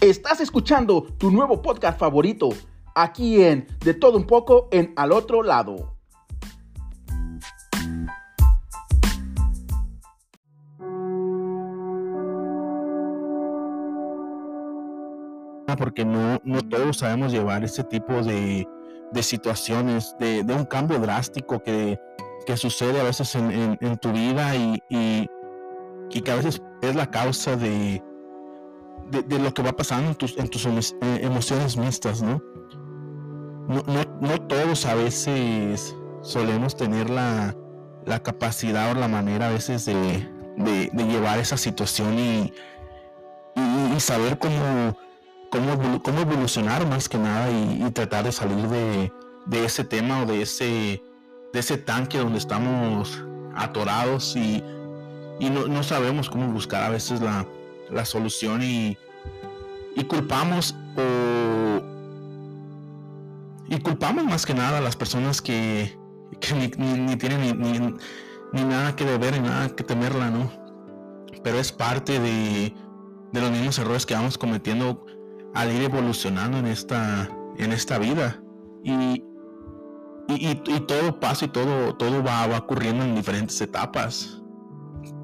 Estás escuchando tu nuevo podcast favorito, aquí en De todo un poco en Al otro lado. Porque no, no todos sabemos llevar ese tipo de, de situaciones, de, de, un cambio drástico que, que sucede a veces en, tu vida y, y que a veces es la causa de, de, lo que va pasando en tus, en tus eh, emociones mixtas, ¿no? No, no, todos a veces solemos tener la, la, capacidad o la manera a veces de, de, llevar esa situación y, y, saber cómo, cómo, cómo, evolucionar más que nada y, tratar de salir de, de, ese tema o de ese, de ese tanque donde estamos atorados y, no, no sabemos cómo buscar a veces la, la solución y, y culpamos o y culpamos más que nada a las personas que, ni, tienen ni, nada que deber ni nada que temerla, ¿no? Pero es parte de, de los mismos errores que vamos cometiendo al ir evolucionando en esta, en esta vida. Y, y, todo pasa y todo, todo va, va ocurriendo en diferentes etapas.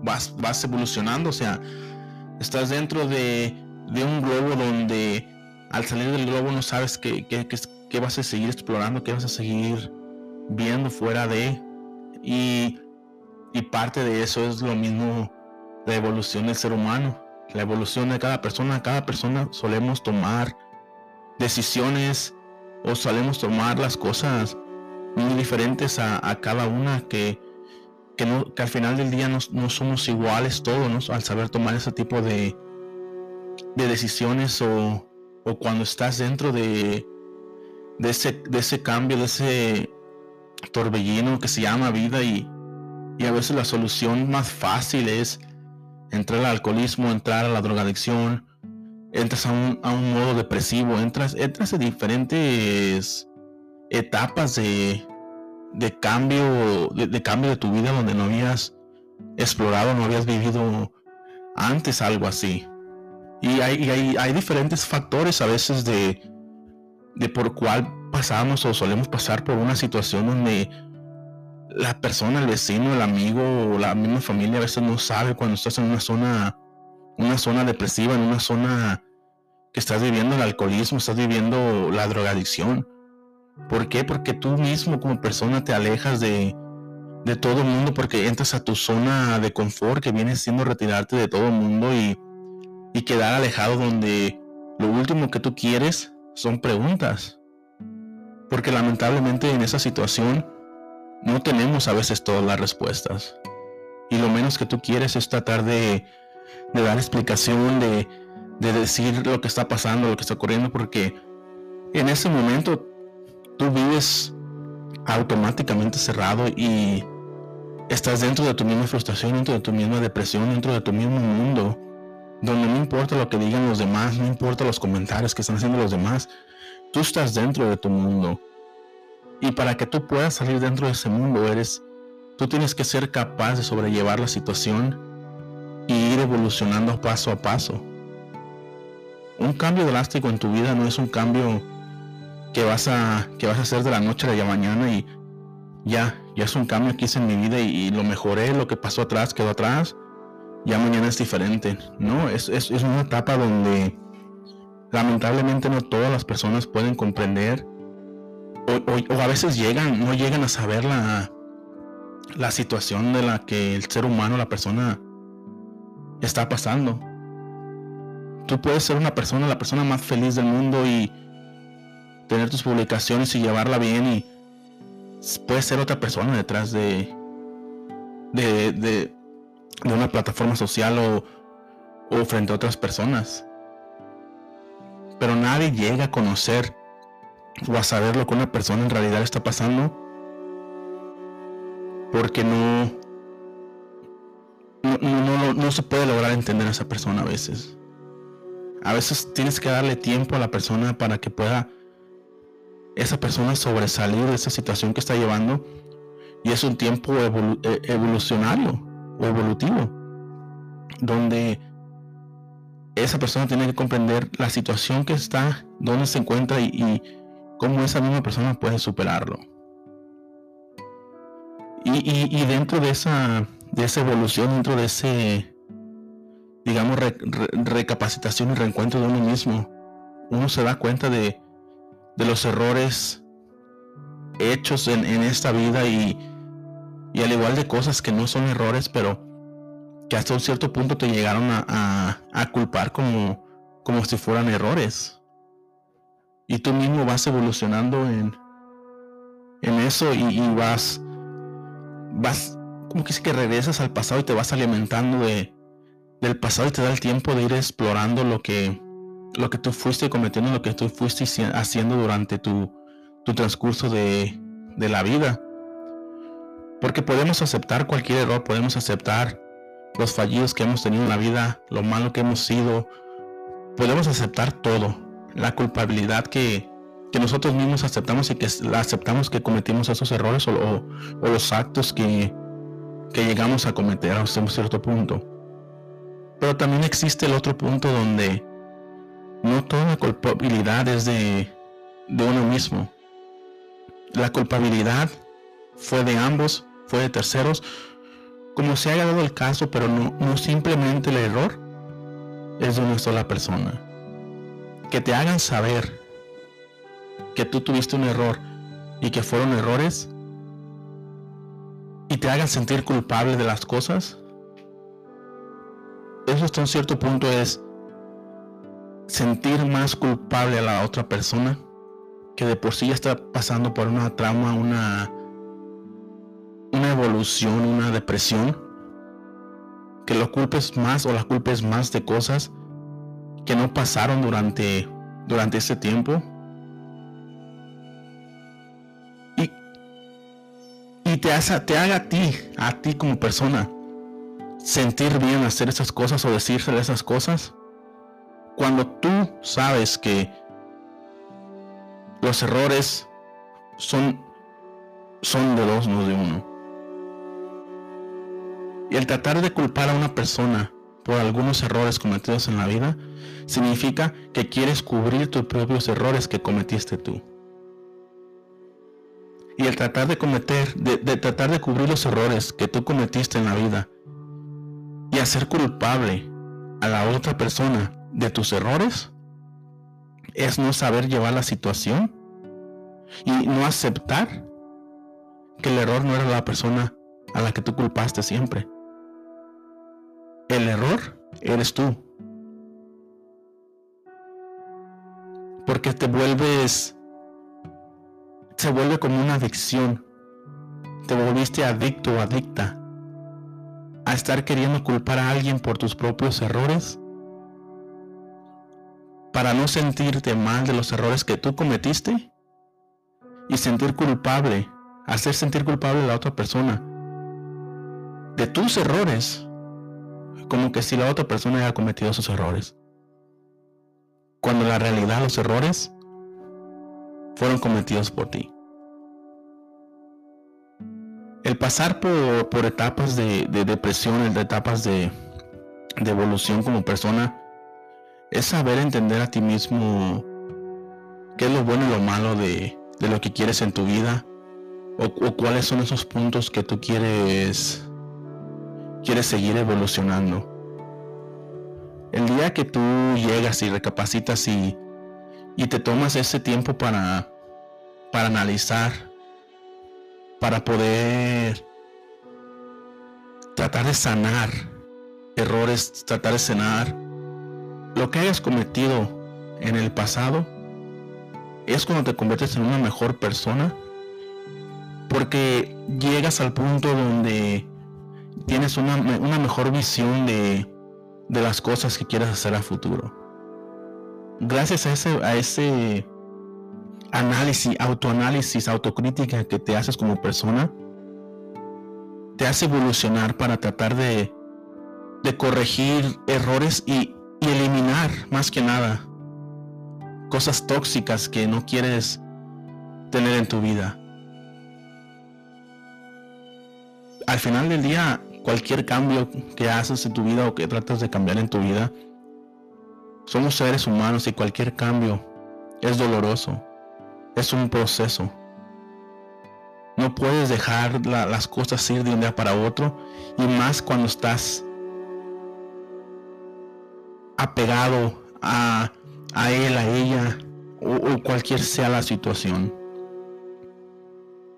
Vas, vas evolucionando, o sea, Estás dentro de, un globo donde al salir del globo no sabes qué, qué, vas a seguir explorando, qué vas a seguir viendo fuera de. Y, y parte de eso es lo mismo la evolución del ser humano. La evolución de cada persona. Cada persona solemos tomar decisiones o solemos tomar las cosas muy diferentes a, a cada una que que, no, al final del día no, no somos iguales todos, al saber tomar ese tipo de, de decisiones o, o, cuando estás dentro de, de, ese, de ese cambio, de ese torbellino que se llama vida y, y a veces la solución más fácil es entrar al alcoholismo, entrar a la drogadicción, entras a un, a un modo depresivo, entras, entras en diferentes etapas de, de cambio, de, cambio de tu vida donde no habías explorado, no habías vivido antes algo así. Y hay, hay, diferentes factores a veces de, de por cuál pasamos o solemos pasar por una situación donde la persona, el vecino, el amigo o la misma familia a veces no sabe cuando estás en una zona, una zona depresiva, en una zona que estás viviendo el alcoholismo, estás viviendo la drogadicción. ¿Por qué? Porque tú mismo como persona te alejas de, de todo el mundo porque entras a tu zona de confort que viene siendo retirarte de todo el mundo y, y quedar alejado donde lo último que tú quieres son preguntas. Porque lamentablemente en esa situación no tenemos a veces todas las respuestas. Y lo menos que tú quieres es tratar de, de dar explicación, de, de decir lo que está pasando, lo que está ocurriendo, porque en ese momento tú vives automáticamente cerrado y estás dentro de tu misma frustración, dentro de tu misma depresión, dentro de tu mismo mundo, donde no importa lo que digan los demás, no importa los comentarios que están haciendo los demás, tú estás dentro de tu mundo. Y para que tú puedas salir dentro de ese mundo, eres, tú tienes que ser capaz de sobrellevar la situación y ir evolucionando paso a paso. Un cambio drástico en tu vida no es un cambio que vas a, que vas a hacer de la noche a la mañana y ya, ya es un cambio que hice en mi vida y, lo mejoré, lo que pasó atrás quedó atrás, ya mañana es diferente, ¿no? Es, es, es una etapa donde lamentablemente no todas las personas pueden comprender o, a veces llegan, no llegan a saber la, la situación de la que el ser humano, la persona, está pasando. Tú puedes ser una persona, la persona más feliz del mundo y tener tus publicaciones y llevarla bien y puede ser otra persona detrás de, de, de, una plataforma social o, o frente a otras personas. Pero nadie llega a conocer o a saber lo que una persona en realidad está pasando porque no no, no, no, se puede lograr entender a esa persona a veces. A veces tienes que darle tiempo a la persona para que pueda esa persona sobresalir de esa situación que está llevando y es un tiempo e, evolucionario o evolutivo donde esa persona tiene que comprender la situación que está, dónde se encuentra y, cómo esa misma persona puede superarlo. Y, dentro de esa, de esa evolución, dentro de ese, digamos, recapacitación y reencuentro de uno mismo, uno se da cuenta de, de los errores hechos en, esta vida y, y, al igual de cosas que no son errores, pero que hasta un cierto punto te llegaron a, a, culpar como, como si fueran errores. Y tú mismo vas evolucionando en, en eso y, vas, vas, como que es que regresas al pasado y te vas alimentando de, del pasado y te da el tiempo de ir explorando lo que, lo que tú fuiste cometiendo, lo que tú fuiste haciendo durante tu, tu transcurso de, de la vida. Porque podemos aceptar cualquier error, podemos aceptar los fallidos que hemos tenido en la vida, lo malo que hemos sido, podemos aceptar todo, la culpabilidad que, que nosotros mismos aceptamos y que aceptamos que cometimos esos errores o, o, los actos que, que llegamos a cometer a un cierto punto. Pero también existe el otro punto donde no toda la culpabilidad es de, de uno mismo. La culpabilidad fue de ambos, fue de terceros, como se haya dado el caso, pero no, no simplemente el error es de una sola persona. Que te hagan saber que tú tuviste un error y que fueron errores y te hagan sentir culpable de las cosas, eso hasta un cierto punto es sentir más culpable a la otra persona que de por sí ya está pasando por una trauma, una evolución, una depresión, que lo culpes más o la culpes más de cosas que no pasaron durante, durante ese tiempo. Y, y te, hace, te haga a ti, a ti como persona, sentir bien hacer esas cosas o decirse esas cosas. Cuando tú sabes que los errores son, son de dos, no de uno. Y el tratar de culpar a una persona por algunos errores cometidos en la vida significa que quieres cubrir tus propios errores que cometiste tú. Y el tratar de cometer, de, tratar de cubrir los errores que tú cometiste en la vida y hacer culpable a la otra persona de tus errores es no saber llevar la situación y no aceptar que el error no era la persona a la que tú culpaste siempre. El error eres tú. Porque te vuelves, se vuelve como una adicción. Te volviste adicto o adicta a estar queriendo culpar a alguien por tus propios errores para no sentirte mal de los errores que tú cometiste y sentir culpable, hacer sentir culpable a la otra persona de tus errores como que si la otra persona haya cometido sus errores. Cuando la realidad los errores fueron cometidos por ti. El pasar por, etapas de, depresión, de etapas de, evolución como persona, es saber entender a ti mismo qué es lo bueno y lo malo de, lo que quieres en tu vida, o, o cuáles son esos puntos que tú quieres quieres seguir evolucionando. El día que tú llegas y recapacitas y, y te tomas ese tiempo para, para analizar, para poder tratar de sanar errores, tratar de sanar lo que hayas cometido en el pasado, es cuando te conviertes en una mejor persona, porque llegas al punto donde tienes una, mejor visión de, las cosas que quieres hacer a futuro. Gracias a ese, a ese análisis, autoanálisis, autocrítica que te haces como persona, te hace evolucionar para tratar de, de corregir errores y, y eliminar más que nada cosas tóxicas que no quieres tener en tu vida. al final del día, cualquier cambio que haces en tu vida o que tratas de cambiar en tu vida, Somos seres humanos y cualquier cambio es doloroso. Es un proceso. No puedes dejar las cosas ir de un día para otro y más cuando estás apegado a, él, a ella o, cualquier sea la situación.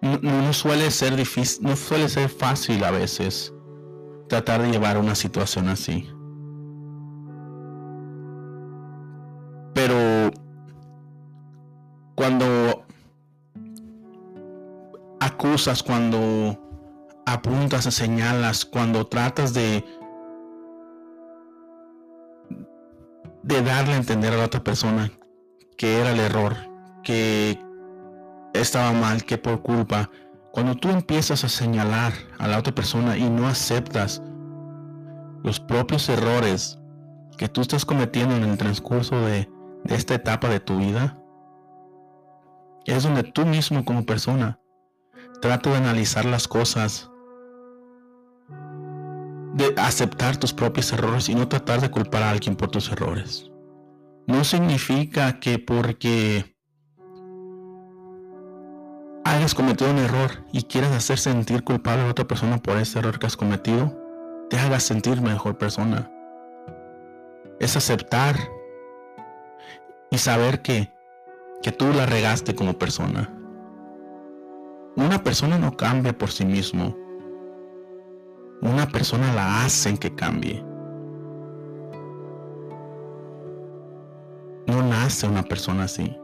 No, suele ser difícil, no suele ser fácil a veces tratar de llevar una situación así. Pero cuando acusas, cuando apuntas, señalas, cuando tratas de de darle a entender a la otra persona que era el error, que estaba mal, que por culpa, cuando tú empiezas a señalar a la otra persona y no aceptas los propios errores que tú estás cometiendo en el transcurso de, esta etapa de tu vida, es donde tú mismo como persona trata de analizar las cosas, de aceptar tus propios errores y no tratar de culpar a alguien por tus errores. No significa que porque hayas cometido un error y quieras hacer sentir culpable a otra persona por ese error que has cometido, te hagas sentir mejor persona. Es aceptar y saber que, que tú la regaste como persona. Una persona no cambia por sí mismo una persona la hacen que cambie. No nace una persona así.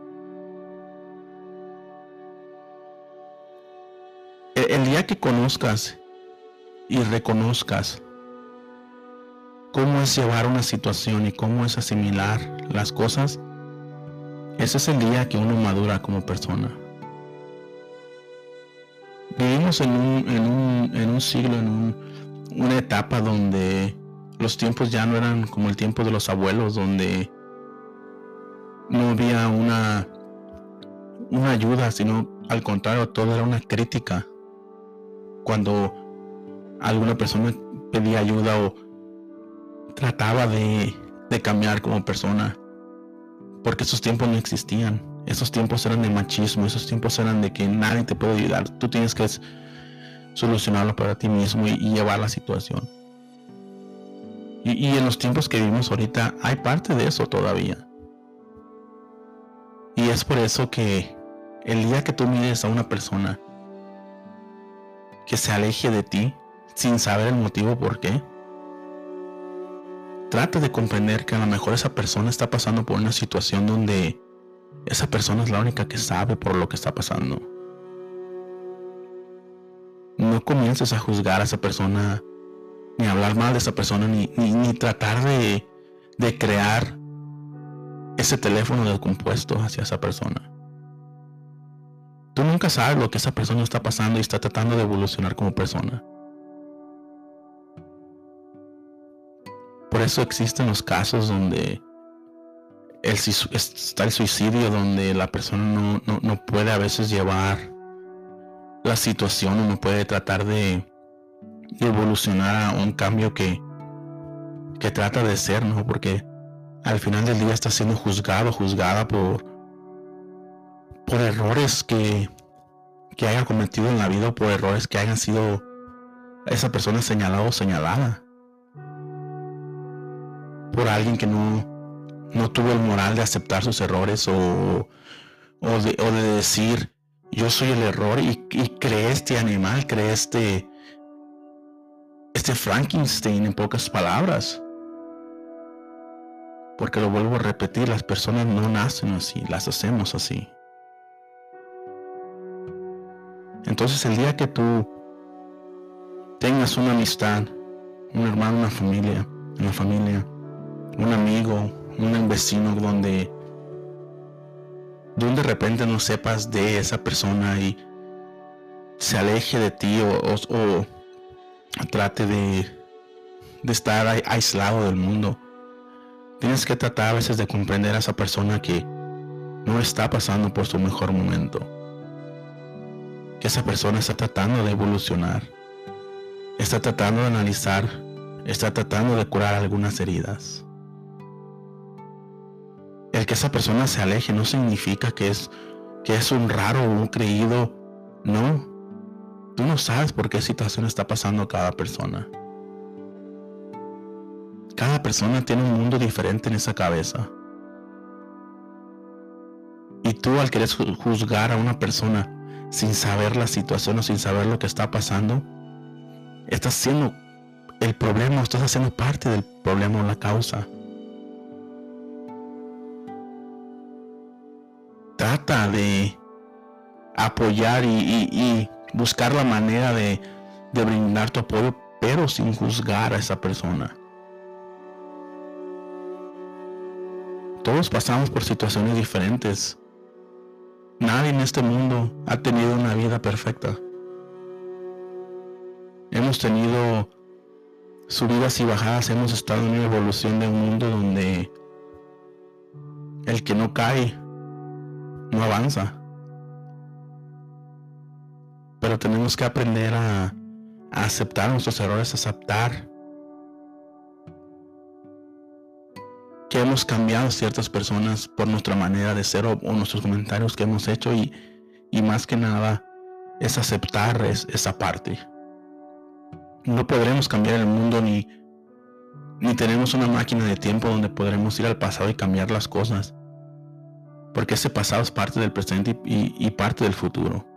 El, día que conozcas y reconozcas cómo es llevar una situación y cómo es asimilar las cosas, ese es el día que uno madura como persona. Vivimos en un, en un, en un siglo, en un, una etapa donde los tiempos ya no eran como el tiempo de los abuelos, donde no había una, una ayuda, sino al contrario, todo era una crítica. Cuando alguna persona pedía ayuda o trataba de, de cambiar como persona, porque esos tiempos no existían. Esos tiempos eran de machismo, esos tiempos eran de que nadie te puede ayudar. Tú tienes que solucionarlo para ti mismo y, llevar la situación. Y, en los tiempos que vivimos ahorita hay parte de eso todavía. Y es por eso que el día que tú mires a una persona que se aleje de ti sin saber el motivo por qué, trata de comprender que a lo mejor esa persona está pasando por una situación donde esa persona es la única que sabe por lo que está pasando no comiences a juzgar a esa persona, ni hablar mal de esa persona, ni, ni, tratar de, de crear ese teléfono descompuesto hacia esa persona. Tú nunca sabes lo que esa persona está pasando y está tratando de evolucionar como persona. Por eso existen los casos donde está el suicidio, donde la persona no, no, no puede a veces llevar la situación, uno puede tratar de, evolucionar a un cambio que, que trata de ser, ¿no? Porque al final del día está siendo juzgado, juzgada por, por errores que, que haya cometido en la vida o por errores que hayan sido esa persona señalada o señalada. Por alguien que no, no tuvo el moral de aceptar sus errores o, o, de, o de decir, yo soy el error y, creé este animal, creé este, este Frankenstein en pocas palabras. Porque lo vuelvo a repetir, las personas no nacen así, las hacemos así. Entonces el día que tú tengas una amistad, un hermano, una familia, una familia, un amigo, un vecino donde de de repente no sepas de esa persona y se aleje de ti o, trate de, de estar aislado del mundo. Tienes que tratar a veces de comprender a esa persona que no está pasando por su mejor momento. Que esa persona está tratando de evolucionar. Está tratando de analizar. Está tratando de curar algunas heridas. Que esa persona se aleje no significa que es, que es un raro o un creído. No. Tú no sabes por qué situación está pasando cada persona. Cada persona tiene un mundo diferente en esa cabeza. Y tú al querer juzgar a una persona sin saber la situación o sin saber lo que está pasando, estás haciendo el problema, estás haciendo parte del problema o la causa. De apoyar y, buscar la manera de, de brindar tu apoyo, pero sin juzgar a esa persona. Todos pasamos por situaciones diferentes. Nadie en este mundo ha tenido una vida perfecta. Hemos tenido subidas y bajadas, hemos estado en una evolución de un mundo donde el que no cae no avanza. Pero tenemos que aprender a, aceptar nuestros errores, aceptar que hemos cambiado ciertas personas por nuestra manera de ser o, nuestros comentarios que hemos hecho y, más que nada es aceptar esa parte. No podremos cambiar el mundo ni, ni tenemos una máquina de tiempo donde podremos ir al pasado y cambiar las cosas. Porque ese pasado es parte del presente y parte del futuro.